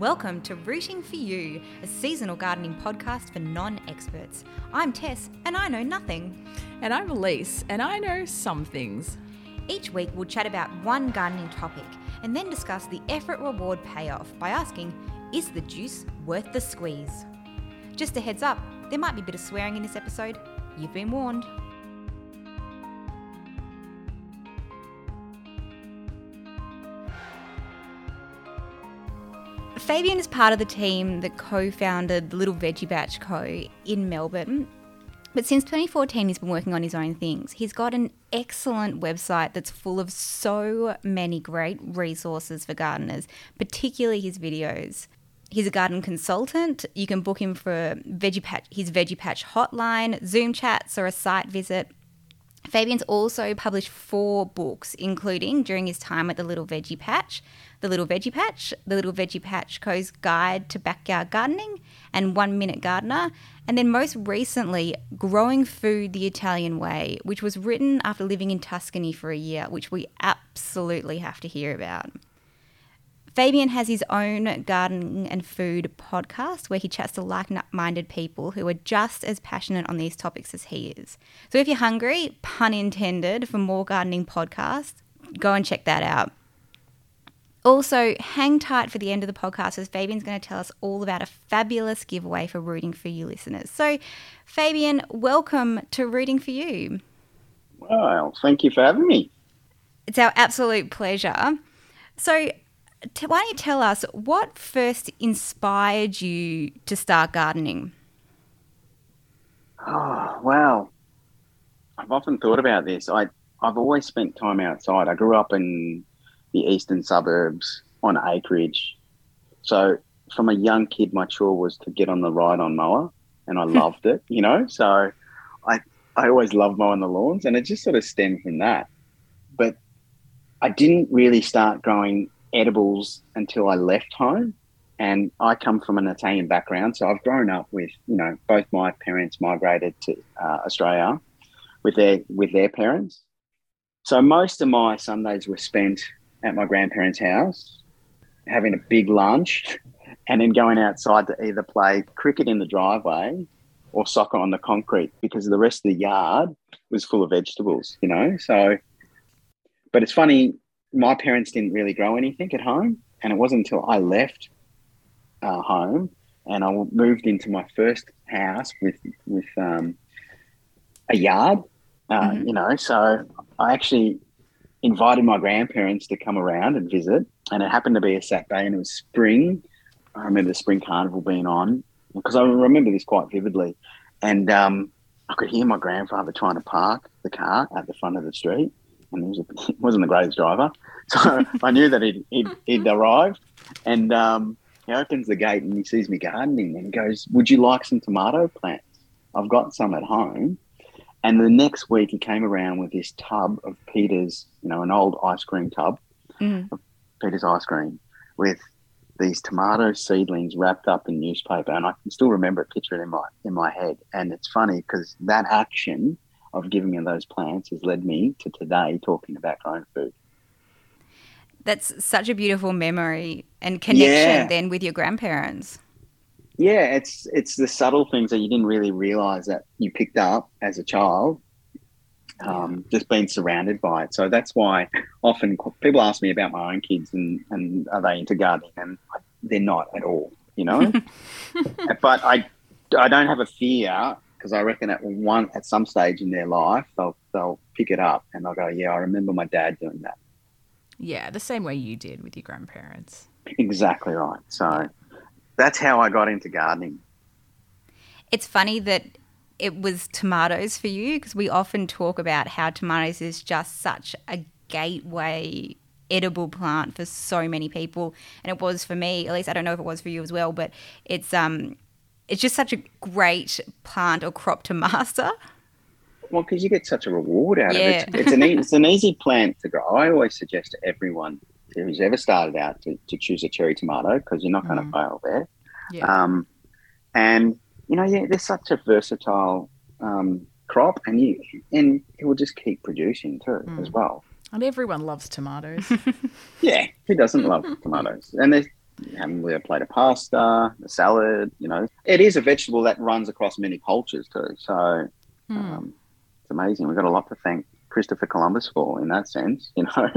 Welcome to Rooting for You, a seasonal gardening podcast for non experts. I'm Tess, and I know nothing. And I'm Elise, and I know some things. Each week, we'll chat about one gardening topic and then discuss the effort reward payoff by asking Is the juice worth the squeeze? Just a heads up, there might be a bit of swearing in this episode. You've been warned. Fabian is part of the team that co founded Little Veggie Patch Co. in Melbourne. But since 2014, he's been working on his own things. He's got an excellent website that's full of so many great resources for gardeners, particularly his videos. He's a garden consultant. You can book him for Veggie Patch, his Veggie Patch hotline, Zoom chats, or a site visit. Fabian's also published four books, including during his time at the Little Veggie Patch, The Little Veggie Patch, The Little Veggie Patch Co's Guide to Backyard Gardening, and One Minute Gardener. And then most recently, Growing Food the Italian Way, which was written after living in Tuscany for a year, which we absolutely have to hear about. Fabian has his own gardening and food podcast where he chats to like minded people who are just as passionate on these topics as he is. So if you're hungry, pun intended, for more gardening podcasts, go and check that out. Also, hang tight for the end of the podcast as Fabian's going to tell us all about a fabulous giveaway for Rooting for You listeners. So, Fabian, welcome to Rooting for You. Well, thank you for having me. It's our absolute pleasure. So, why don't you tell us what first inspired you to start gardening? Ah, oh, wow. I've often thought about this. I, I've always spent time outside. I grew up in the eastern suburbs on acreage. So from a young kid, my chore was to get on the ride on mower, and I loved it, you know. So I, I always loved mowing the lawns, and it just sort of stemmed from that. But I didn't really start growing edibles until I left home. And I come from an Italian background, so I've grown up with you know both my parents migrated to uh, Australia with their with their parents. So most of my Sundays were spent at my grandparents' house, having a big lunch, and then going outside to either play cricket in the driveway or soccer on the concrete because the rest of the yard was full of vegetables, you know. So, but it's funny, my parents didn't really grow anything at home, and it wasn't until I left uh, home and I moved into my first house with with um, a yard, uh, mm-hmm. you know. So I actually invited my grandparents to come around and visit, and it happened to be a Saturday, and it was spring. I remember the spring carnival being on because I remember this quite vividly, and um, I could hear my grandfather trying to park the car at the front of the street, and he, was a, he wasn't the greatest driver, so I knew that he'd, he'd, he'd arrived, and um, he opens the gate and he sees me gardening, and he goes, "Would you like some tomato plants? I've got some at home." And the next week, he came around with this tub of Peter's, you know, an old ice cream tub Mm. of Peter's ice cream with these tomato seedlings wrapped up in newspaper, and I can still remember it, picture it in my in my head. And it's funny because that action of giving me those plants has led me to today talking about growing food. That's such a beautiful memory and connection Yeah. then with your grandparents. Yeah, it's it's the subtle things that you didn't really realize that you picked up as a child, um, just being surrounded by it. So that's why often people ask me about my own kids and, and are they into gardening, and they're not at all, you know. but I I don't have a fear because I reckon at one at some stage in their life they'll they'll pick it up and they'll go, yeah, I remember my dad doing that. Yeah, the same way you did with your grandparents. Exactly right. So that's how I got into gardening. It's funny that it was tomatoes for you because we often talk about how tomatoes is just such a gateway edible plant for so many people and it was for me at least I don't know if it was for you as well but it's um it's just such a great plant or crop to master Well, because you get such a reward out Yeah. of it. It's an, e- it's an easy plant to grow. I always suggest to everyone who's ever started out to, to choose a cherry tomato because you're not going to Mm. fail there. Yeah. Um, and, you know, yeah, they're such a versatile um, crop and you and it will just keep producing too as Mm. well. and everyone loves tomatoes. Yeah, who doesn't love tomatoes? And they're having with a plate of pasta, a salad. You know, it is a vegetable that runs across many cultures too. So Hmm. um, it's amazing. We've got a lot to thank Christopher Columbus for in that sense. You know,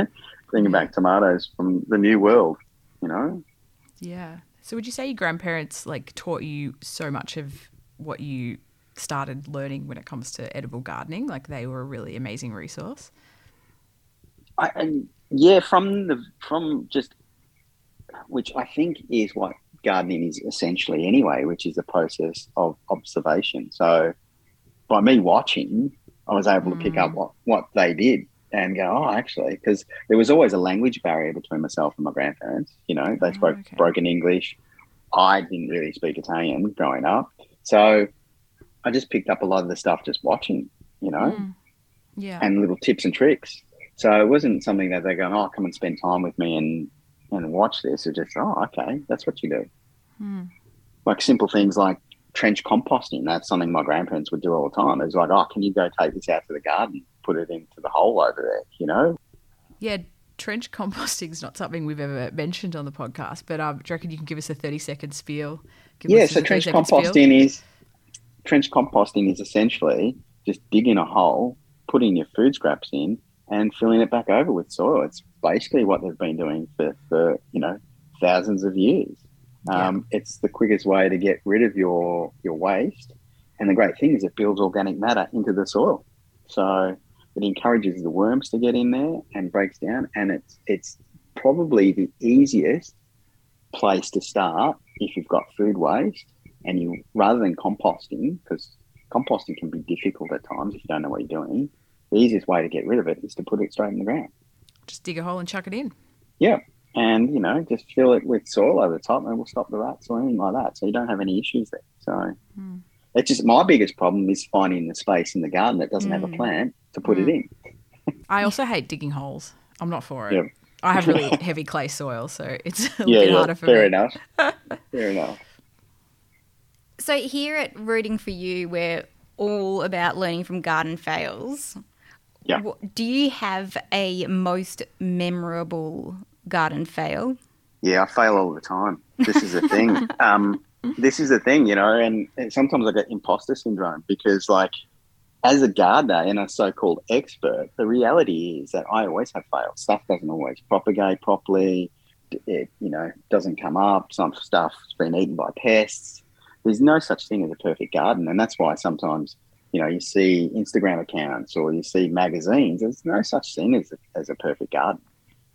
bringing back tomatoes from the New World. You know, Yeah. So would you say your grandparents like taught you so much of what you started learning when it comes to edible gardening? Like they were a really amazing resource. I, and yeah, from the from just which I think is what gardening is essentially anyway, which is a process of observation. So by me watching, I was able to pick up what what they did and go, oh, actually, because there was always a language barrier between myself and my grandparents. You know, they Oh, spoke okay. broken English. I didn't really speak Italian growing up, so I just picked up a lot of the stuff just watching. You know, Mm. Yeah. and little tips and tricks. So it wasn't something that they're going, oh, come and spend time with me and and watch this. It's just, oh, okay, that's what you do. Hmm. Like simple things like trench composting. That's something my grandparents would do all the time. It's like, oh, can you go take this out to the garden, put it into the hole over there? You know? Yeah, trench composting is not something we've ever mentioned on the podcast, but um, do you reckon you can give us a 30 second spiel? Give yeah. So trench 30 second spiel? composting is trench composting is essentially just digging a hole, putting your food scraps in, and filling it back over with soil. It's basically what they've been doing for, for you know thousands of years. Um, It's the quickest way to get rid of your your waste, and the great thing is it builds organic matter into the soil, so it encourages the worms to get in there and breaks down. And it's it's probably the easiest place to start if you've got food waste and you rather than composting because composting can be difficult at times if you don't know what you're doing. The easiest way to get rid of it is to put it straight in the ground. Just dig a hole and chuck it in. Yeah. And you know just fill it with soil over the top and we'll stop the rats or anything like that so you don't have any issues there so Hmm. it's just my biggest problem is finding the space in the garden that doesn't have a Mm. plant to put it Mm. in I also hate digging holes. I'm not for it. Yeah. I have really heavy clay soil, so it's a yeah, bit yeah harder for fair me. enough fair enough So here at Rooting for You, we're all about learning from garden fails. Yeah. Do you have a most memorable garden fail? yeah i fail all the time this is the thing um this is the thing you know and, and sometimes i get imposter syndrome because like as a gardener and a so-called expert the reality is that i always have failed. stuff doesn't always propagate properly it you know doesn't come up some stuff's been eaten by pests there's no such thing as a perfect garden and that's why sometimes you know you see instagram accounts or you see magazines there's no such thing as a, as a perfect garden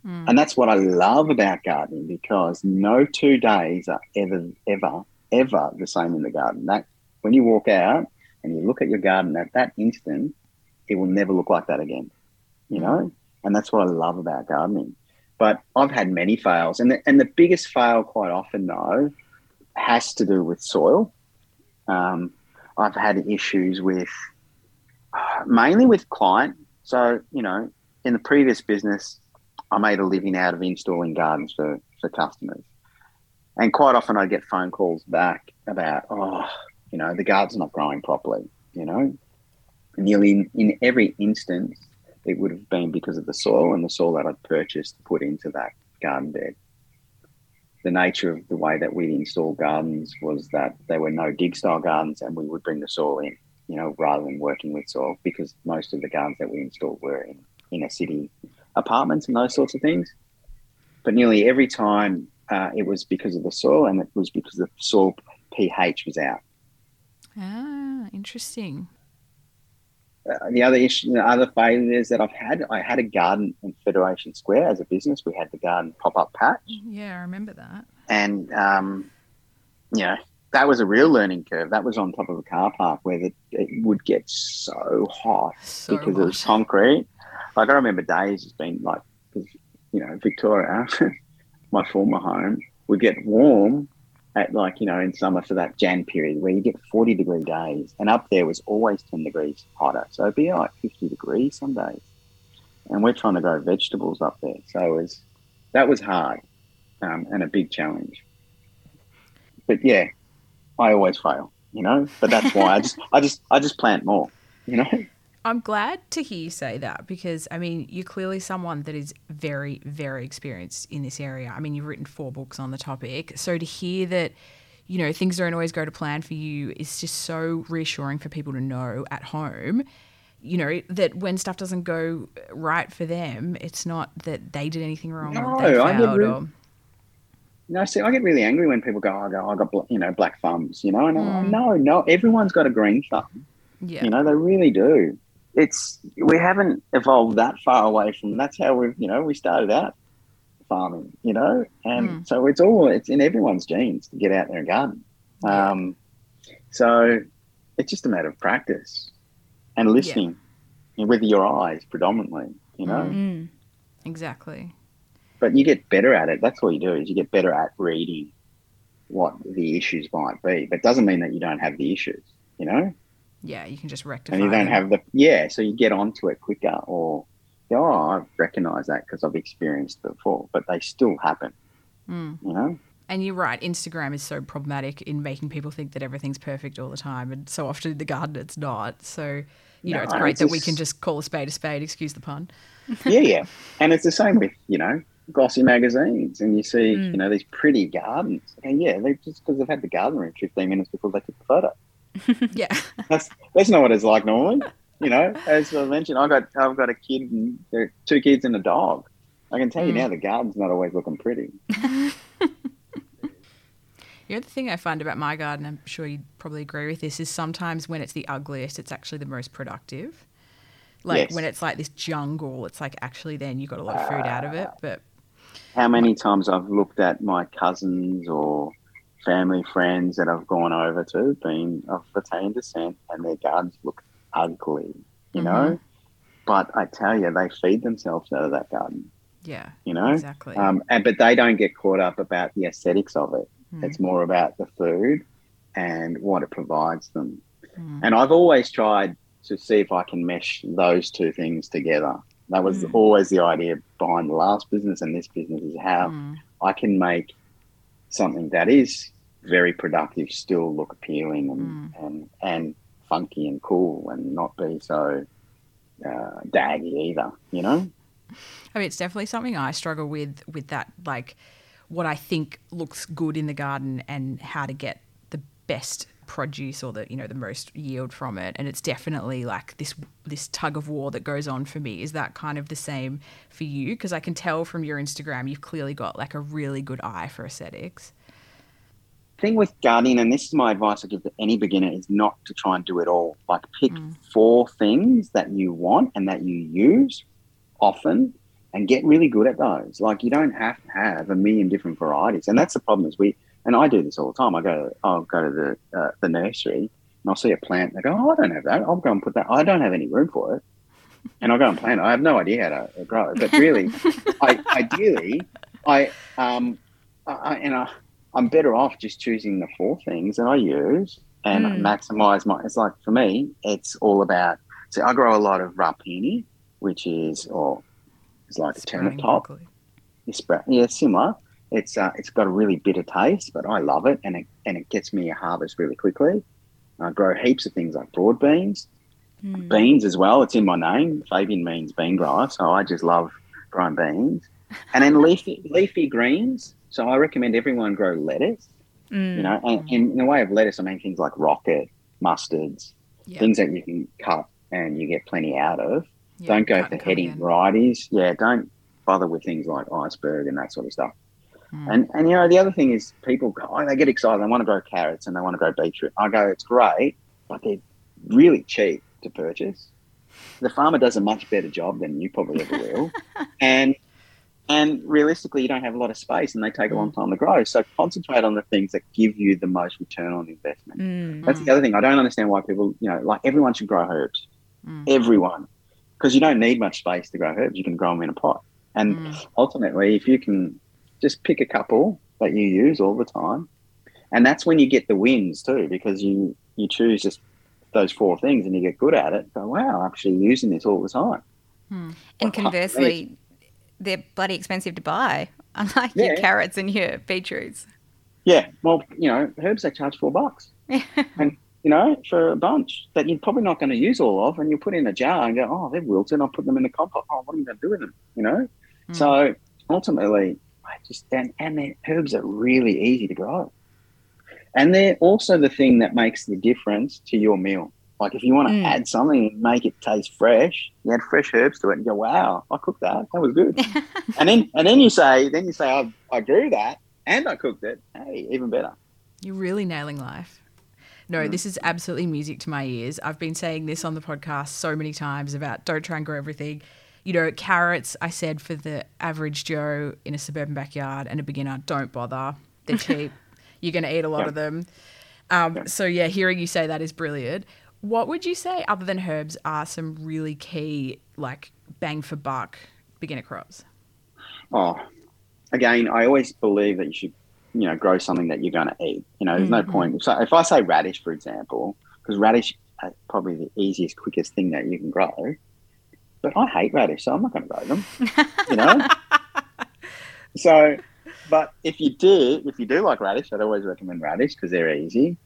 Mm. and that's what I love about gardening because no two days are ever, ever, ever the same in the garden. That when you walk out and you look at your garden at that instant, it will never look like that again. You know, and that's what I love about gardening. But I've had many fails, and the, and the biggest fail quite often though has to do with soil. Um, I've had issues with mainly with client. So you know, in the previous business, I made a living out of installing gardens for, for customers. And quite often I get phone calls back about, oh, you know, the garden's not growing properly, you know. Nearly in, in every instance, it would have been because of the soil and the soil that I'd purchased to put into that garden bed. The nature of the way that we'd install gardens was that they were no dig style gardens and we would bring the soil in, you know, rather than working with soil because most of the gardens that we installed were in inner city apartments and those sorts of things. But nearly every time uh, it was because of the soil and it was because the soil pH was out. Ah, interesting. Uh, the other issue, the other failures that I've had, I had a garden in Federation Square as a business. We had the garden pop up patch, Yeah, I remember that. and um, you know that was a real learning curve. That was on top of a car park where the, it would get so hot So because it was hot. concrete. Like I remember days it's been like, you know, Victoria, my former home, would get warm at like you know in summer for that Jan period where you get forty degree days, and up there was always ten degrees hotter. So it'd be like fifty degrees some days, and we're trying to grow vegetables up there. So it was that was hard um, and a big challenge. But yeah, I always fail, you know. But that's why I just I just I just plant more, you know. I'm glad to hear you say that because I mean you're clearly someone that is very, very experienced in this area. I mean you've written four books on the topic, so to hear that you know things don't always go to plan for you is just so reassuring for people to know at home. You know that when stuff doesn't go right for them, it's not that they did anything wrong or they No, I get failed re- or No, see, I get really angry when people go, oh, "I go, I got, you know, black thumbs," you know, and I'm Mm. like, no, no, everyone's got a green thumb. yeah. You know, they really do. It's we haven't evolved that far away from. That's how we've you know, we started out farming. You know, and Mm. so it's all it's in everyone's genes to get out there and garden. Um, so it's just a matter of practice and listening with your eyes predominantly. You know, Mm. Mm. Exactly. but you get better at it. That's all you do is you get better at reading what the issues might be. But doesn't mean that you don't have the issues, you know, Yeah, you can just rectify. and you don't them. have the yeah. So you get onto it quicker, or oh, I recognise that because I've experienced it before. But they still happen, Mm. you know. And you're right, Instagram is so problematic in making people think that everything's perfect all the time. And so often in the garden, it's not. So, you know, it's great it's that we can just call a spade a spade, excuse the pun. yeah, yeah. And it's the same with you know glossy magazines, and you see Mm. you know these pretty gardens, and yeah, they just because they've had the gardener in fifteen minutes before they took the photo. Yeah. That's that's not what it's like normally. You know, as I mentioned, I got I've got a kid and there are two kids and a dog. I can tell you Mm. now the garden's not always looking pretty. The other thing I find about my garden, I'm sure you'd probably agree with this, is sometimes when it's the ugliest, it's actually the most productive. Like Yes. when it's like this jungle, it's like actually then you got a lot of food out of it. But How many times I've looked at my cousins or family friends that I've gone over to, being of Italian descent, and their gardens look ugly, you know. But I tell you, they feed themselves out of that garden, yeah, you know. exactly. Um, and but they don't get caught up about the aesthetics of it. Mm. It's more about the food and what it provides them. Mm. And I've always tried to see if I can mesh those two things together. That was Mm. always the idea behind the last business and this business is how. I can make something that is very productive still look appealing and and, and funky and cool and not be so uh, daggy either. You know? I mean, it's definitely something I struggle with, with that, like what I think looks good in the garden and how to get the best produce or the you know the most yield from it and it's definitely like this this tug of war that goes on for me is that kind of the same for you because i can tell from your instagram you've clearly got like a really good eye for aesthetics thing with gardening, and this is my advice I give to any beginner, is not to try and do it all. Like pick Mm. four things that you want and that you use often, and get really good at those. Like you don't have to have a million different varieties, and that's the problem. Is we and I do this all the time. I go, I'll go to the uh, the nursery and I'll see a plant. And I go, oh, I don't have that. I'll go and put that. I don't have any room for it, and I'll go and plant it. I have no idea how to grow it. But really, I, ideally, I um, I, I- and I. I'm better off just choosing the four things that I use and Mm. maximize my. It's like for me, it's all about. So I grow a lot of rapini, which is or it's like a turnip top. It's yeah, similar. It's uh, it's got a really bitter taste, but I love it, and it and it gets me a harvest really quickly. I grow heaps of things like broad beans, Mm. beans as well. It's in my name. Fabian means bean grower, so I just love growing beans. And then leafy leafy greens. So I recommend everyone grow lettuce. Mm. You know, and, and in the way of lettuce, I mean things like rocket, mustards, yeah. things that you can cut and you get plenty out of. yeah, don't go for heading varieties. Yeah, don't bother with things like iceberg and that sort of stuff. Mm. And and you know the other thing is people go, oh, they get excited. They want to grow carrots and they want to grow beetroot. I go, it's great, but they're really cheap to purchase. The farmer does a much better job than you probably ever will, and and realistically, you don't have a lot of space, and they take a long time to grow. So concentrate on the things that give you the most return on investment. Mm. That's the other thing. I don't understand why people, you know, like everyone should grow herbs. Mm. Everyone, because you don't need much space to grow herbs. You can grow them in a pot, and Mm. ultimately, if you can just pick a couple that you use all the time, and that's when you get the wins too, because you you choose just those four things and you get good at it. Go, wow, I'm actually using this all the time. And conversely, they're bloody expensive to buy, unlike your carrots and your beetroots. Yeah, well, you know, herbs they charge four bucks, and you know, for a bunch that you're probably not going to use all of, and you put in a jar and go, oh, they've wilted. I'll put them in the compost. Oh, what am I going to do with them? You know. Mm. So ultimately, I just and and the herbs are really easy to grow, and they're also the thing that makes the difference to your meal. Like if you want to mm. add something and make it taste fresh, you add fresh herbs to it and go, wow, I cooked that. That was good. and then and then you say, then you say, I, I grew that and I cooked it. Hey, even better. You're really nailing life. No, mm. this is absolutely music to my ears. I've been saying this on the podcast so many times about don't try and grow everything. You know, carrots, I said for the average Joe in a suburban backyard and a beginner, don't bother. They're cheap. You're going to eat a lot yeah. of them. Um, yeah. So, yeah, hearing you say that is brilliant. What would you say, other than herbs, are some really key, like bang for buck beginner crops? Oh, again, I always believe that you should you know grow something that you're going to eat. You know, there's mm-hmm. no point. So if I say radish, for example, because radish is probably the easiest, quickest thing that you can grow. But I hate radish, so I'm not going to grow them. You know. so, but if you do, if you do like radish, I'd always recommend radish because they're easy.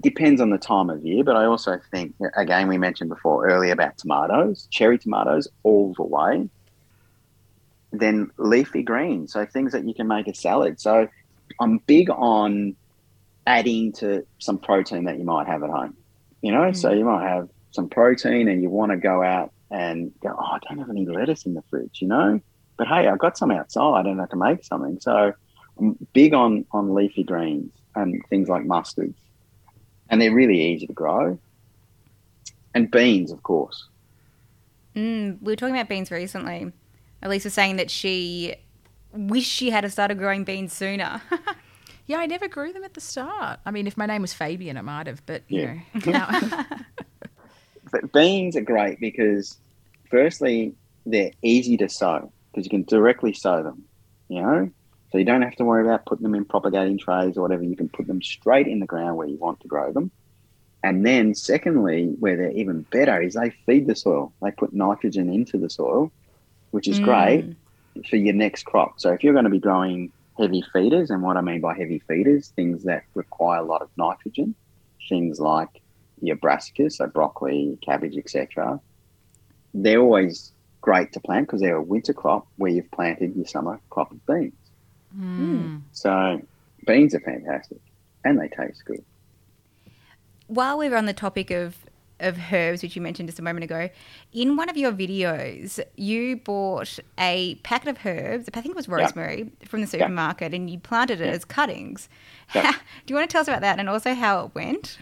Depends on the time of year, but I also think again we mentioned before earlier about tomatoes, cherry tomatoes, all the way then leafy greens, so things that you can make a salad. So I'm big on adding to some protein that you might have at home. You know, mm. so you might have some protein and you want to go out and go, oh, I don't have any lettuce in the fridge, you know? But hey, I've got some outside and I can make something. So I'm big on, on leafy greens and things like mustards. And they're really easy to grow. And beans, of course. Mm, we were talking about beans recently. Elise was saying that she wished she had started growing beans sooner. yeah, I never grew them at the start. I mean, if my name was Fabian, I might have, but you yeah. know. but beans are great because, firstly, they're easy to sow because you can directly sow them. You know, so you don't have to worry about putting them in propagating trays or whatever. You can put them straight in the ground where you want to grow them. And then, secondly, where they're even better is they feed the soil. They put nitrogen into the soil, which is mm. great for your next crop. So if you're going to be growing heavy feeders, and what I mean by heavy feeders, things that require a lot of nitrogen, things like your brassicas, so broccoli, cabbage, etc. They're always great to plant because they're a winter crop where you've planted your summer crop of beans. Mm. So beans are fantastic and they taste good. While we are on the topic of of herbs, which you mentioned just a moment ago. In one of your videos, you bought a packet of herbs, I think it was rosemary, yeah. from the supermarket, yeah. and you planted it yeah. as cuttings. How, do you want to tell us about that and also how it went?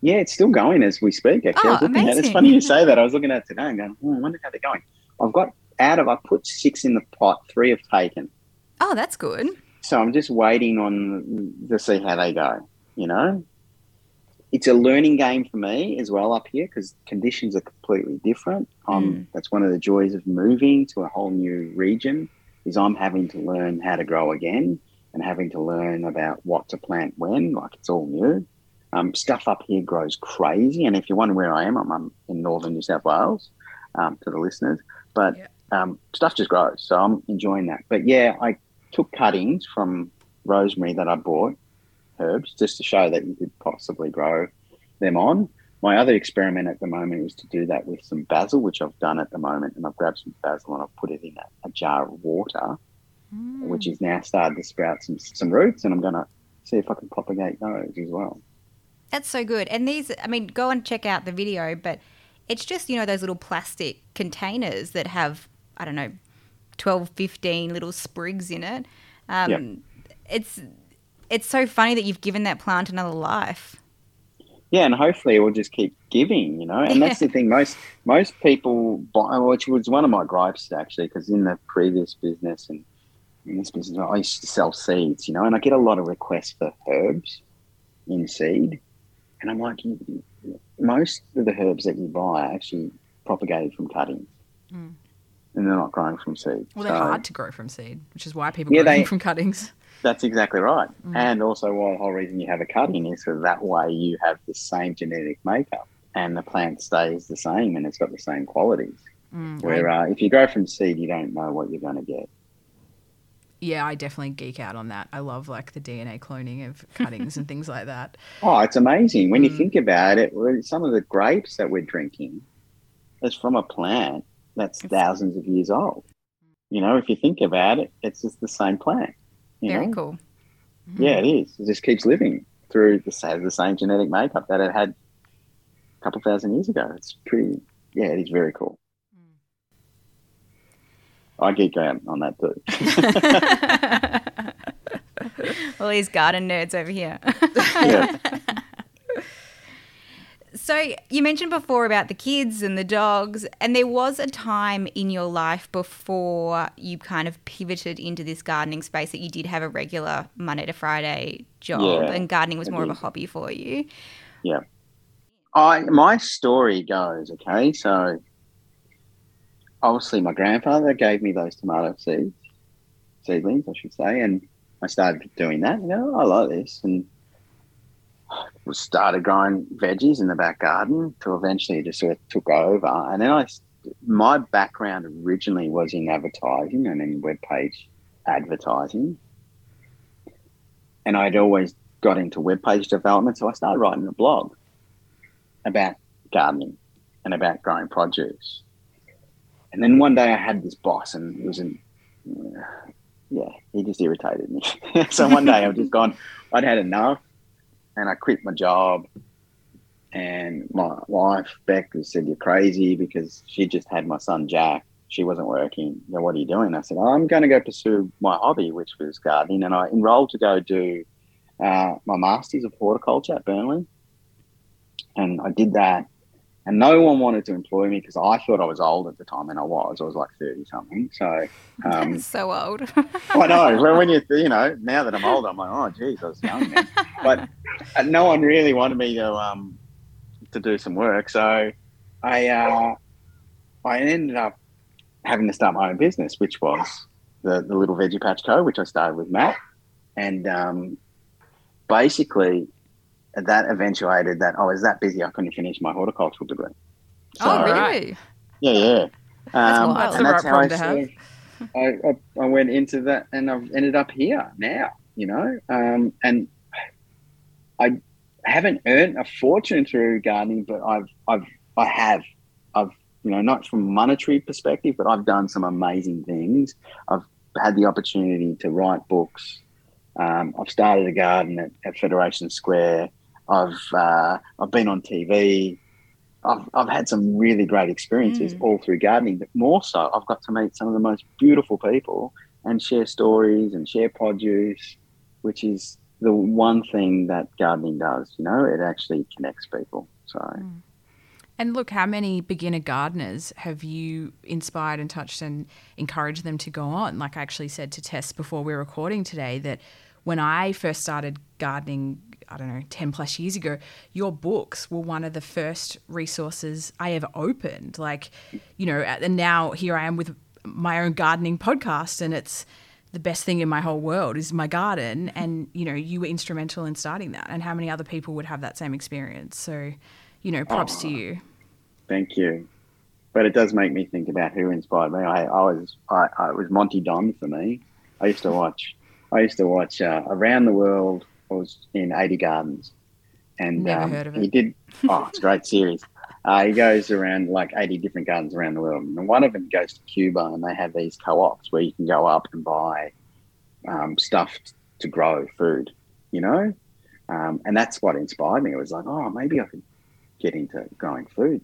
Yeah, it's still going as we speak. Actually, oh, amazing. At, it's funny you say that. I was looking at it today and going, oh, I wonder how they're going. I've got out of I put six in the pot, three have taken. Oh, that's good. So I'm just waiting on to see how they go. You know, it's a learning game for me as well up here because conditions are completely different. Um, mm. That's one of the joys of moving to a whole new region is I'm having to learn how to grow again and having to learn about what to plant when. Like it's all new. Um, stuff up here grows crazy, and if you're wondering where I am, I'm, I'm in northern New South Wales. Um, to the listeners, but yeah. um, stuff just grows, so I'm enjoying that. But yeah, I took cuttings from rosemary that I bought herbs just to show that you could possibly grow them on. My other experiment at the moment is to do that with some basil, which I've done at the moment, and I've grabbed some basil and I've put it in a, a jar of water, mm. which is now started to sprout some some roots, and I'm going to see if I can propagate those as well. That's so good. And these, I mean, go and check out the video, but it's just you know those little plastic containers that have I don't know 12, 15 little sprigs in it. Um, yep. It's it's so funny that you've given that plant another life. Yeah, and hopefully it will just keep giving, you know. And that's the thing. Most most people buy, which was one of my gripes actually, because in the previous business and in this business, I used to sell seeds, you know, and I get a lot of requests for herbs in seed, and I'm like, most of the herbs that you buy are actually propagated from cuttings. Mm. And they're not growing from seed. Well, they're so, hard to grow from seed, which is why people yeah, grow they, from cuttings. That's exactly right. Mm. And also, why the whole reason you have a cutting is so that way you have the same genetic makeup and the plant stays the same and it's got the same qualities. Mm, Where uh, if you grow from seed, you don't know what you're going to get. Yeah, I definitely geek out on that. I love like the DNA cloning of cuttings and things like that. Oh, it's amazing when you think about it. Some of the grapes that we're drinking is from a plant that's thousands of years old. You know, if you think about it, it's just the same plant. You Very know? cool. Yeah, it is. It just keeps living through the same, the same genetic makeup that it had a couple thousand years ago. It's pretty, yeah, it is very cool. Mm. I geek out on that too. All these garden nerds over here. yeah. So you mentioned before about the kids and the dogs, and there was a time in your life before you kind of pivoted into this gardening space that you did have a regular Monday to Friday job, Yeah, and gardening was more of a hobby for you. Yeah. I my story goes, okay, so obviously my grandfather gave me those tomato seeds, seedlings, I should say, and I started doing that. You know, I like this, and started growing veggies in the back garden till eventually it just sort of took over. And then I, my background originally was in advertising and in web page advertising, and I'd always got into web page development, so I started writing a blog about gardening and about growing produce. And then one day I had this boss, and it was in, yeah, he just irritated me. so one day I've just gone, I'd had enough, and I quit my job. And my wife Beck said, "You're crazy," because she just had my son Jack. She wasn't working. You know, what are you doing? I said, "I'm going to go pursue my hobby, which was gardening." And I enrolled to go do uh, my masters of horticulture at Burnley, and I did that. And no one wanted to employ me because I thought I was old at the time, and I was. I was like thirty something. So um, so old. I know. Well, when you you know now that I'm older, I'm like, oh, geez, I was young then. But uh, no one really wanted me to um to do some work, so I uh, I ended up having to start my own business, which was the the Little Veggie Patch Co., which I started with Matt, and um, basically that eventuated that I was that busy I couldn't finish my horticultural degree. oh, really? yeah, yeah. Um. That's and the right I, problem to have. I, I, I went into that, and I've ended up here now. You know, um, and I haven't earned a fortune through gardening, but I've, I've, I have, I've, you know, not from a monetary perspective, but I've done some amazing things. I've had the opportunity to write books. Um, I've started a garden at, at Federation Square. I've, uh, I've been on TV. I've, I've had some really great experiences Mm. all through gardening, but more so, I've got to meet some of the most beautiful people and share stories and share produce, which is the one thing that gardening does. You know, it actually connects people. So, And look, how many beginner gardeners have you inspired and touched and encouraged them to go on? Like I actually said to Tess before we were recording today that when I first started gardening, I don't know, 10 plus years ago, your books were one of the first resources I ever opened. Like, you know, and now here I am with my own gardening podcast and it's the best thing in my whole world is my garden and you know you were instrumental in starting that and how many other people would have that same experience so you know props to oh. you thank you. But it does make me think about who inspired me. I, I was, I, I it was Monty Don for me. I used to watch, I used to watch uh, Around the World. I was in 80 Gardens, and um, heard of he did. Oh, it's a great series. Uh, he goes around like 80 different gardens around the world. And one of them goes to Cuba, and they have these co ops where you can go up and buy um, stuff to grow food, you know? Um, and that's what inspired me. It was like, oh, maybe I could get into growing food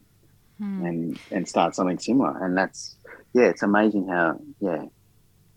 and, and start something similar. And that's, yeah, it's amazing how, yeah.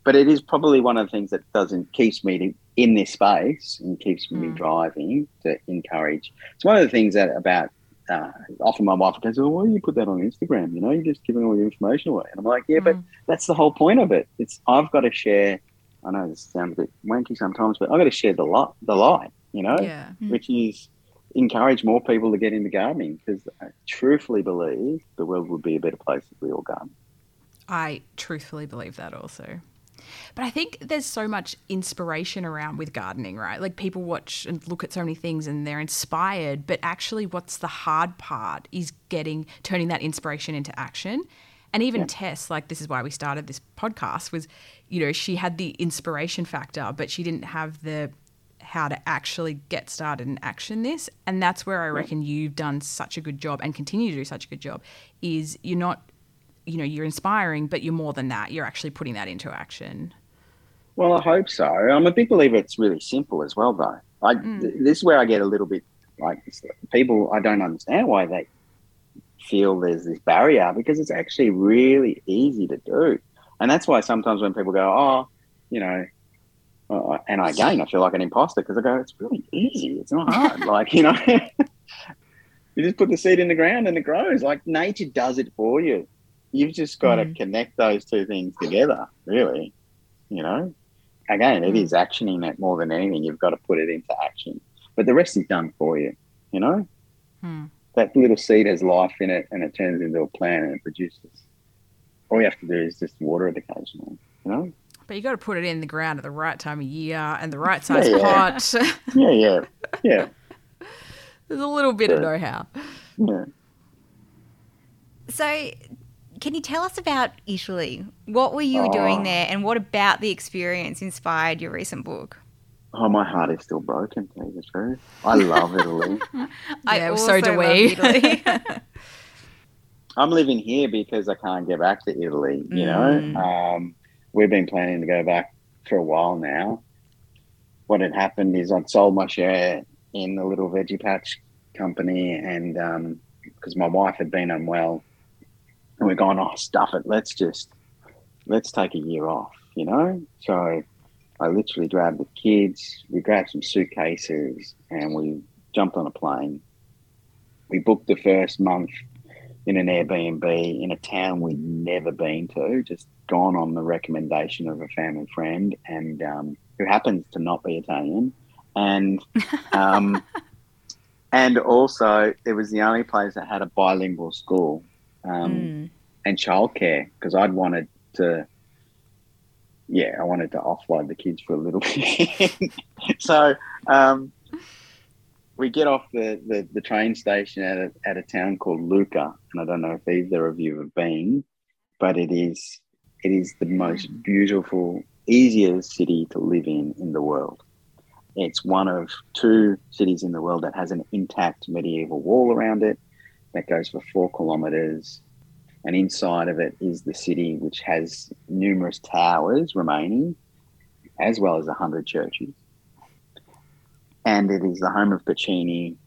But it is probably one of the things that doesn't keeps me in this space and keeps me Mm. driving to encourage. It's one of the things that about uh, often my wife goes, "Well, why do you put that on Instagram? You know, you're just giving all your information away." And I'm like, "Yeah, but that's the whole point of it. It's I've got to share. I know this sounds a bit wanky sometimes, but I've got to share the light, the light. You know, yeah which is encourage more people to get into gardening because I truthfully believe the world would be a better place if we all garden. I truthfully believe that also. But I think there's so much inspiration around with gardening, right? Like people watch and look at so many things and they're inspired, but actually what's the hard part is getting turning that inspiration into action. And even Yeah. Tess, like this is why we started this podcast, was, you know, she had the inspiration factor, but she didn't have the how to actually get started and action this. And that's where I reckon you've done such a good job and continue to do such a good job. Is you're not, you know, you're inspiring, but you're more than that. You're actually putting that into action. Well, I hope so. I'm a big believer it's really simple as well, though. I, th- this is where I get a little bit like people, I don't understand why they feel there's this barrier because it's actually really easy to do. And that's why sometimes when people go, oh, you know, uh, and again, I feel like an imposter because I go, it's really easy. It's not hard. like, you know, you just put the seed in the ground and it grows. Like nature does it for you. You've just got to Mm. connect those two things together, really. You know, again, it Mm. is actioning that more than anything. You've got to put it into action, but the rest is done for you. You know, Hmm. that little seed has life in it and it turns into a plant and it produces. All you have to do is just water it occasionally. You know? But you got to put it in the ground at the right time of year and the right size Yeah, yeah. pot. Yeah, yeah, yeah, There's a little bit of know-how. yeah. So, can you tell us about Italy? What were you Oh. doing uh, there, and what about the experience inspired your recent book? Oh, my heart is still broken. To tell you the truth, I love Italy. Yeah, so do we. Italy. I'm living here because I can't get back to Italy. You know, mm. um, we've been planning to go back for a while now. What had happened is I'd sold my share in the little veggie patch company, and um, because my wife had been unwell, and we're going, oh, stuff it. Let's just let's take a year off. You know, so I literally grabbed the kids, we grabbed some suitcases, and we jumped on a plane. We booked the first month in an Airbnb in a town we'd never been to, just gone on the recommendation of a family friend, and um, who happens to not be Italian, and um, and also it was the only place that had a bilingual school um, Mm. and childcare because I'd wanted to. Yeah, I wanted to offload the kids for a little bit. so um, we get off the, the, the train station at a, at a town called Lucca, and I don't know if either of you have been, but it is it is the most beautiful, easiest city to live in in the world. It's one of two cities in the world that has an intact medieval wall around it that goes for four kilometers. And inside of it is the city, which has numerous towers remaining, as well as 100 churches. And it is the home of Puccini.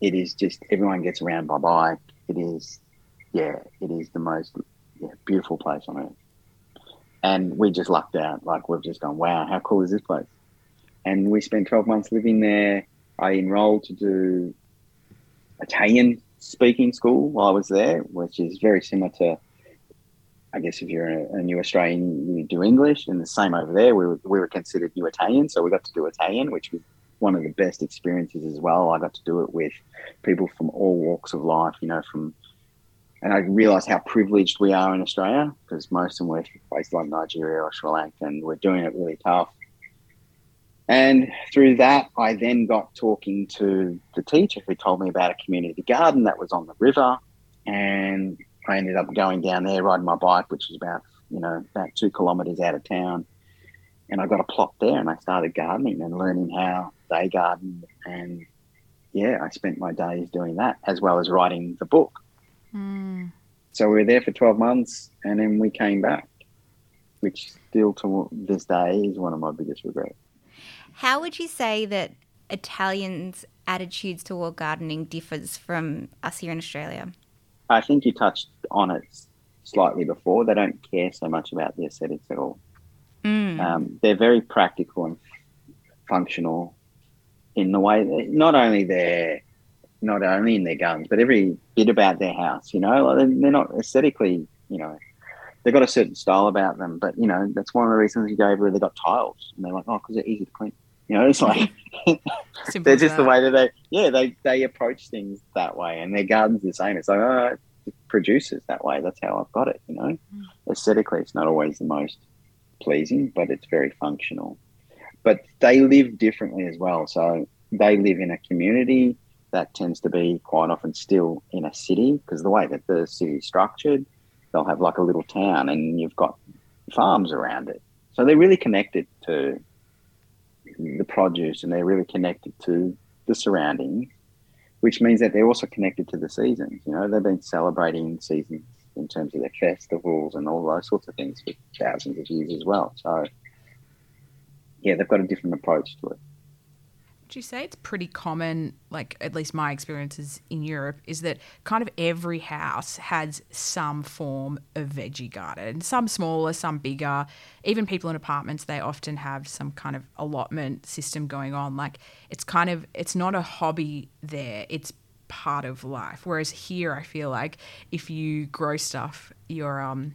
It is just, everyone gets around by bike. It is, yeah, it is the most yeah, beautiful place on earth. And we just lucked out. Like, we've just gone, wow, how cool is this place? And we spent 12 months living there. I enrolled to do Italian speaking school while I was there, which is very similar to, I guess, if you're a, a new Australian, you do English, and the same over there. We were, we were considered new Italian, so we got to do Italian, which was one of the best experiences as well. I got to do it with people from all walks of life, you know, from, and I realised how privileged we are in Australia because most of them were from places like Nigeria or Sri Lanka, and we're doing it really tough. And through that, I then got talking to the teacher who told me about a community garden that was on the river. And I ended up going down there, riding my bike, which was about, you know, about two kilometres out of town. And I got a plot there and I started gardening and learning how they garden. And yeah, I spent my days doing that as well as writing the book. Mm. So we were there for 12 months and then we came back, which still to this day is one of my biggest regrets. How would you say that Italians' attitudes toward gardening differs from us here in Australia? I think you touched on it slightly before. They don't care so much about the aesthetics at all. Mm. Um, they're very practical and functional in the way that not only they're not only in their gardens, but every bit about their house. You know, like they're, they're not aesthetically. You know, they've got a certain style about them. But you know, that's one of the reasons you go over. They've got tiles, and they're like, oh, because they're easy to clean. You know, it's like they're just the way that they yeah they they approach things that way and their garden's the same. It's like oh it produces that way. That's how i've got it you know? Aesthetically it's not always the most pleasing but it's very functional. But they live differently as well. So they live in a community that tends to be quite often still in a city because the way that the city is structured they'll have like a little town, and you've got farms around it. So they're really connected to the produce, and they're really connected to the surroundings, which means that they're also connected to the seasons. You know, they've been celebrating seasons in terms of their festivals and all those sorts of things for thousands of years as well. So, yeah, they've got a different approach to it. You say it's pretty common, like at least my experiences in Europe, is that kind of every house has some form of veggie garden, some smaller, some bigger. Even people in apartments, they often have some kind of allotment system going on. Like it's kind of, it's not a hobby there, it's part of life. Whereas here, I feel like if you grow stuff, you're, um,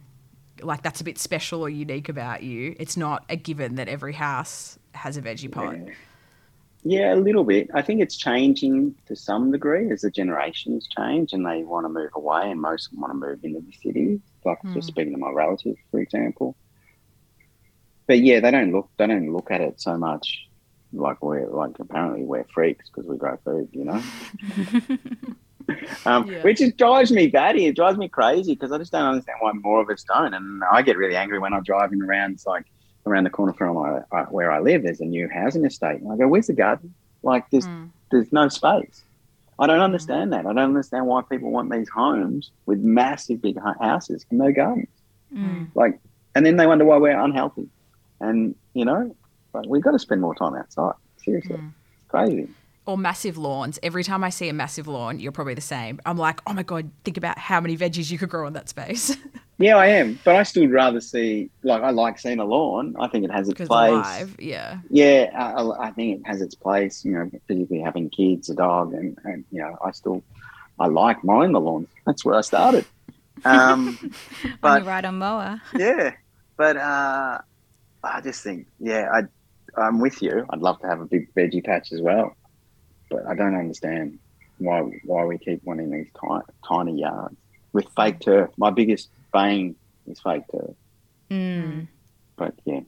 like that's a bit special or unique about you. It's not a given that every house has a veggie pot. Yeah. Yeah, a little bit. I think it's changing to some degree as the generations change and they want to move away, and most of them want to move into the city. Like mm. just speaking to my relatives, for example. But yeah, they don't look. They don't look at it so much. Like we're like apparently we're freaks because we grow food, you know. um, yeah. Which just drives me batty. It drives me crazy because I just don't understand why more of us don't. And I get really angry when I'm driving around. It's like around the corner from my, uh, where I live, there's a new housing estate. And I go, where's the garden? Like, there's, mm. there's no space. I don't understand that. I don't understand why people want these homes with massive big houses and no gardens. Mm. Like, and then they wonder why we're unhealthy. And, you know, like, we've got to spend more time outside. Seriously. Mm. It's crazy or massive lawns. Every time I see a massive lawn, you're probably the same. I'm like, oh my god, think about how many veggies you could grow in that space. yeah, I am, but I still rather see like I like seeing a lawn. I think it has its place. Alive, yeah, yeah, I, I, think it has its place. You know, particularly having kids, a dog, and, and you know, I still I like mowing the lawns. That's where I started. Um, but you ride on mower. yeah, but uh, I just think, yeah, I I'm with you. I'd love to have a big veggie patch as well but I don't understand why why we keep wanting these tiny, tiny yards with fake turf. My biggest bane is fake turf. Mm. But yeah,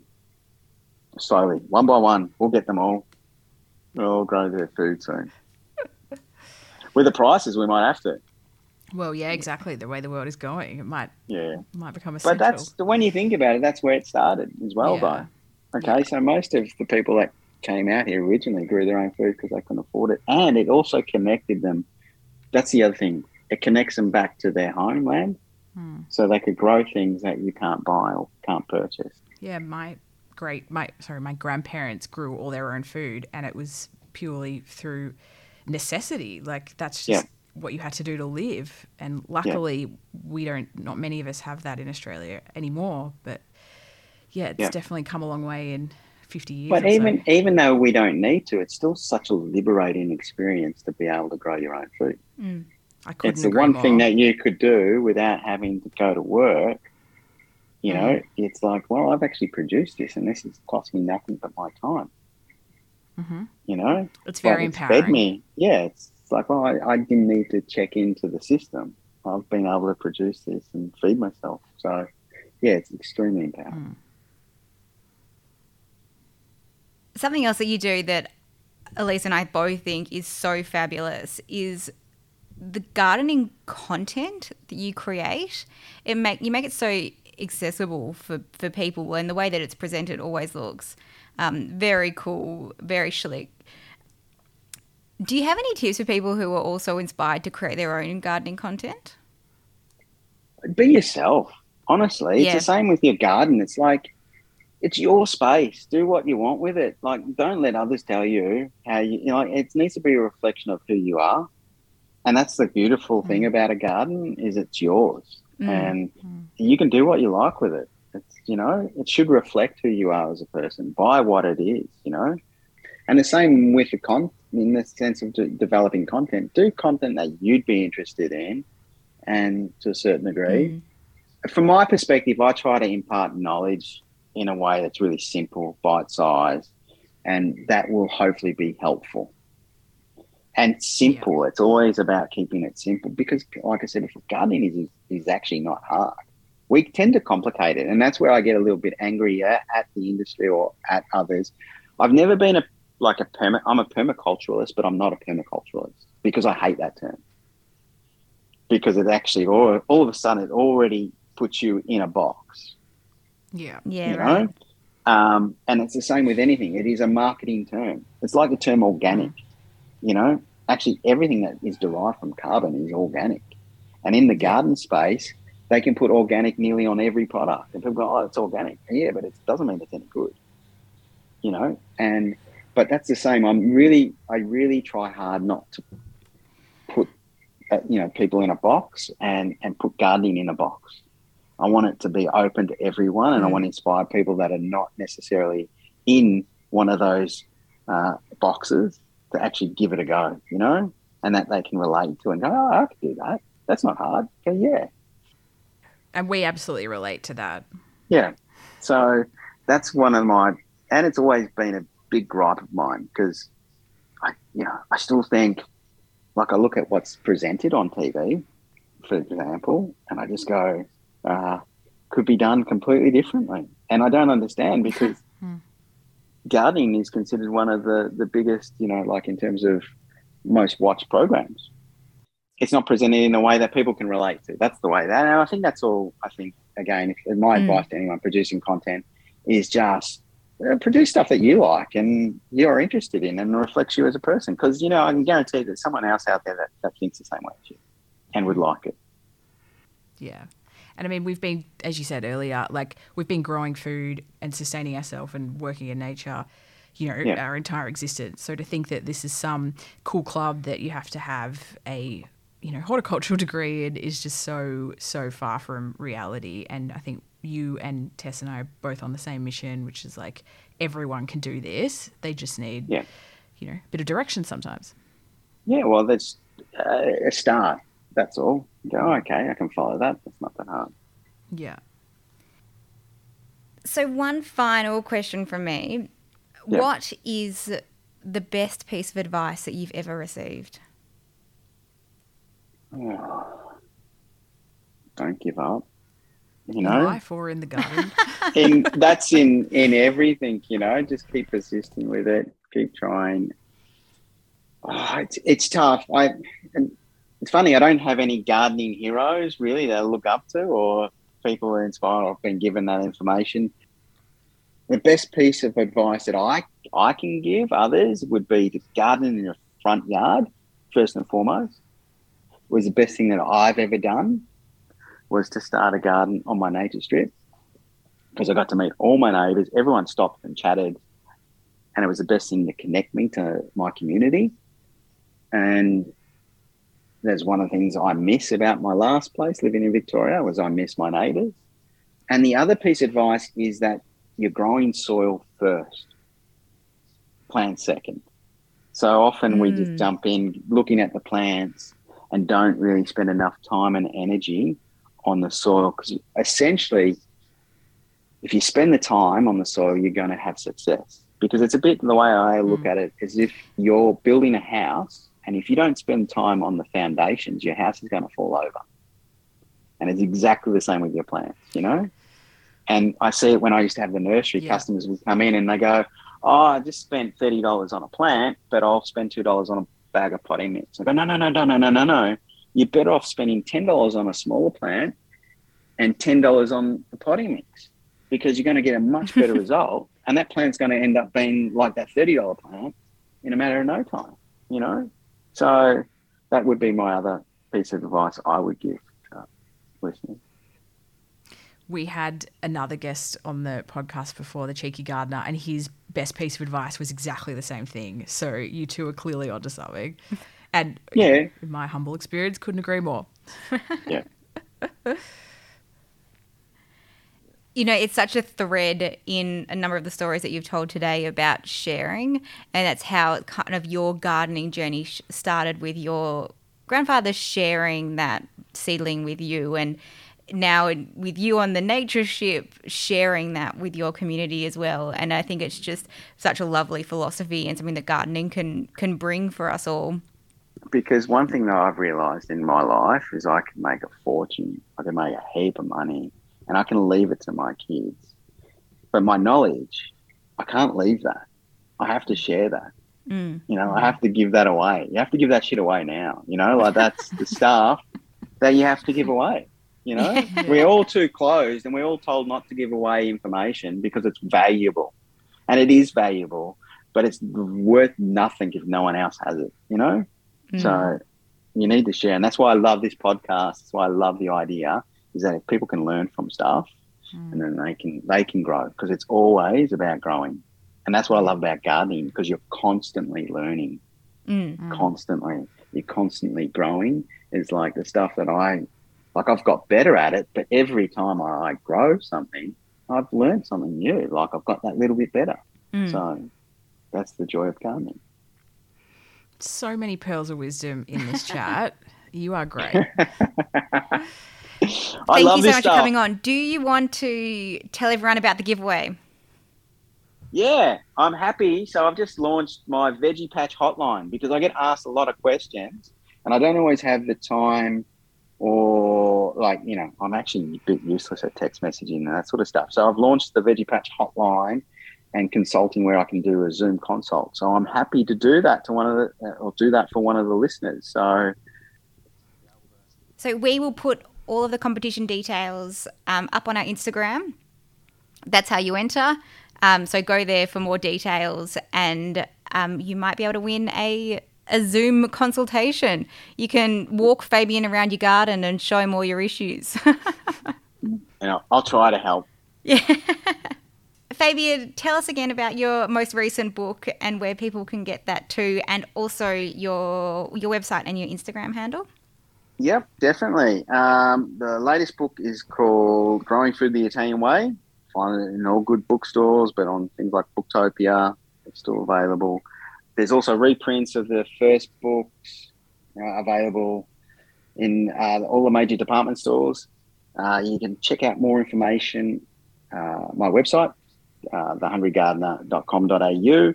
slowly, one by one, we'll get them all. We'll all grow their food soon. with the prices, we might have to. Well, yeah, exactly. The way the world is going, it might yeah might become a. But that's when you think about it, that's where it started as well, yeah. though. Okay, yeah. so most of the people that came out here originally grew their own food because they couldn't afford it, and it also connected them. That's the other thing. It connects them back to their homeland, hmm. so they could grow things that you can't buy or can't purchase. Yeah, my great my sorry my grandparents grew all their own food, and it was purely through necessity. Like that's just. Yeah. What you had to do to live, and luckily, yeah. we don't. Not many of us have that in Australia anymore. But yeah, it's yeah. definitely come a long way in 50 years. But even so. even though we don't need to, it's still such a liberating experience to be able to grow your own food. Mm. it's the one more. thing that you could do without having to go to work. You know, mm. it's like, well, I've actually produced this, and this has cost me nothing but my time. Mm-hmm. You know, it's very it's empowering. Fed me, yeah. It's like, well, I, I didn't need to check into the system. I've been able to produce this and feed myself. So, yeah, it's extremely empowering. Mm. Something else that you do that Elise and I both think is so fabulous is the gardening content that you create. It make you make it so accessible for, for people, and the way that it's presented always looks um, very cool, very slick. Do you have any tips for people who are also inspired to create their own gardening content? Be yourself. Honestly, yeah. it's the same with your garden. It's like it's your space. Do what you want with it. Like, don't let others tell you how you, you know, it needs to be a reflection of who you are. And that's the beautiful thing mm. about a garden is it's yours mm. and mm. you can do what you like with it. It's, you know, it should reflect who you are as a person by what it is, you know? And the same with the con in the sense of de- developing content, do content that you'd be interested in and to a certain degree. Mm. From my perspective, I try to impart knowledge in a way that's really simple, bite sized, and that will hopefully be helpful. And simple. Yeah. It's always about keeping it simple because, like I said before, gardening is, is actually not hard. We tend to complicate it, and that's where I get a little bit angry at, at the industry or at others. I've never been a like a perma. I'm a permaculturalist, but I'm not a permaculturalist because I hate that term because it actually all, all of a sudden it already puts you in a box. Yeah. Yeah, you right. know? Um, and it's the same with anything. It is a marketing term. It's like the term organic. You know, actually, everything that is derived from carbon is organic. And in the garden space, they can put organic nearly on every product. And people go, "Oh, it's organic." Yeah, but it doesn't mean it's any good. You know, and but that's the same. I'm really, I really try hard not to put, uh, you know, people in a box and and put gardening in a box. I want it to be open to everyone, and I Mm. want to inspire people that are not necessarily in one of those uh, boxes to actually give it a go, you know, and that they can relate to and go, oh, I can do that. That's not hard. Go, yeah, And we absolutely relate to that. yeah. So that's one of my, and it's always been a big gripe of mine because I, you know, I still think, like, I look at what's presented on TV, for example, and I just go, uh, could be done completely differently. And I don't understand because Hmm. gardening is considered one of the, the biggest, you know, like in terms of most watched programs. It's not presented in a way that people can relate to. That's the way that, and I think that's all. I think again, if, my Mm. advice to anyone producing content is just uh, produce stuff that you like and you're interested in, and reflects you as a person. Because you know, I can guarantee there's someone else out there that, that thinks the same way as you and would like it. Yeah. And I mean, we've been, as you said earlier, like we've been growing food and sustaining ourselves and working in nature, you know, Yeah. our entire existence. So to think that this is some cool club that you have to have a, you know, horticultural degree in is just so, so far from reality. And I think you and Tess and I are both on the same mission, which is like everyone can do this. They just need, Yeah. you know, a bit of direction sometimes. Yeah, well, that's uh, a start. That's all. You go, oh, okay, I can follow that. That's not that hard. Yeah. So, one final question from me. Yeah. What is the best piece of advice that you've ever received? Don't give up. You In know, life or in the garden. in that's in in everything. You know, just keep persisting with it. Keep trying. Oh, it's it's tough. I and it's funny. I don't have any gardening heroes really that I look up to, or people who inspire. I've been given that information. The best piece of advice that I I can give others would be to garden in your front yard first and foremost. Was the best thing that I've ever done was to start a garden on my nature strip because I got to meet all my neighbours. Everyone stopped and chatted, and it was the best thing to connect me to my community. And there's one of the things I miss about my last place living in Victoria was I miss my neighbours. And the other piece of advice is that you're growing soil first, plant second. So often we just Mm. jump in looking at the plants and don't really spend enough time and energy on the soil because essentially if you spend the time on the soil you're going to have success because it's a bit the way i look Mm. at it is if you're building a house and if you don't spend time on the foundations, your house is going to fall over. And it's exactly the same with your plants, you know? And I see it when I used to have the nursery, yeah. customers would come in and they go, Oh, I just spent $30 on a plant, but I'll spend $2 on a bag of potting mix. I go, No, no, no, no, no, no, no, no. You're better off spending $10 on a smaller plant and $10 on the potting mix because you're going to get a much better result. And that plant's going to end up being like that $30 plant in a matter of no time, you know? So that would be my other piece of advice I would give to listeners. we had another guest on the podcast before, the cheeky gardener, and his best piece of advice was exactly the same thing. So you two are clearly onto something. And Yeah. in my humble experience, couldn't agree more. Yeah. You know, it's such a thread in a number of the stories that you've told today about sharing, and that's how kind of your gardening journey started with your grandfather sharing that seedling with you, and now with you on the nature strip, sharing that with your community as well. And I think it's just such a lovely philosophy and something that gardening can can bring for us all. Because one thing that I've realized in my life is I can make a fortune, I can make a heap of money, and I can leave it to my kids. But my knowledge, I can't leave that. I have to share that. Mm. You know, I have to give that away. You have to give that shit away now. You know, like that's the stuff that you have to give away. You know, we're all too closed, and we're all told not to give away information because it's valuable, and it is valuable, but it's worth nothing if no one else has it. You know, Mm. so you need to share, and that's why I love this podcast. That's why I love the idea is that if people can learn from stuff, Mm. and then they can they can grow because it's always about growing, and that's what I love about gardening because you're constantly learning Mm. Mm. constantly. You're constantly growing. It's like the stuff that I like. I've got better at it, but every time I, I grow something, I've learned something new. Like I've got that little bit better. Mm. So that's the joy of gardening. So many pearls of wisdom in this chat. You are great. I Thank love you so much stuff. for coming on. Do you want to tell everyone about the giveaway? Yeah, I'm happy. So I've just launched my Veggie Patch hotline because I get asked a lot of questions and I don't always have the time or like, you know, I'm actually a bit useless at text messaging and that sort of stuff. So I've launched the Veggie Patch hotline and consulting where I can do a Zoom consult. So I'm happy to do that to one of the, or do that for one of the listeners. So So we will put all of the competition details um, up on our Instagram. That's how you enter. Um, so go there for more details, and um, you might be able to win a a Zoom consultation. You can walk Fabian around your garden and show him all your issues. know, I'll try to help. yeah. Fabian, tell us again about your most recent book and where people can get that too, and also your your website and your Instagram handle. Yep, definitely. Um, the latest book is called Growing Food the Italian Way. Find it in all good bookstores, but on things like Booktopia, it's still available. There's also reprints of the first books uh, available in uh, all the major department stores. Uh, you can check out more information uh, my website, uh, thehungrygardener.com.au,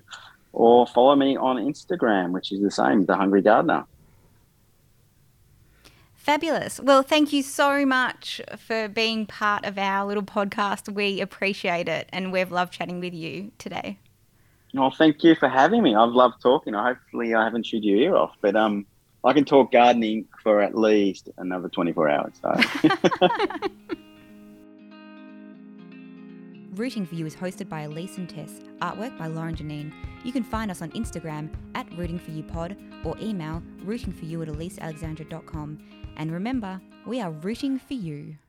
or follow me on Instagram, which is the same, The Hungry Gardener. Fabulous. Well, thank you so much for being part of our little podcast. We appreciate it and we've loved chatting with you today. Well, thank you for having me. I've loved talking. Hopefully, I haven't chewed your ear off, but um, I can talk gardening for at least another 24 hours. So. Rooting for You is hosted by Elise and Tess, artwork by Lauren Janine. You can find us on Instagram at Rooting For You Pod or email rootingforyou at elisealexandra.com. And remember, we are rooting for you.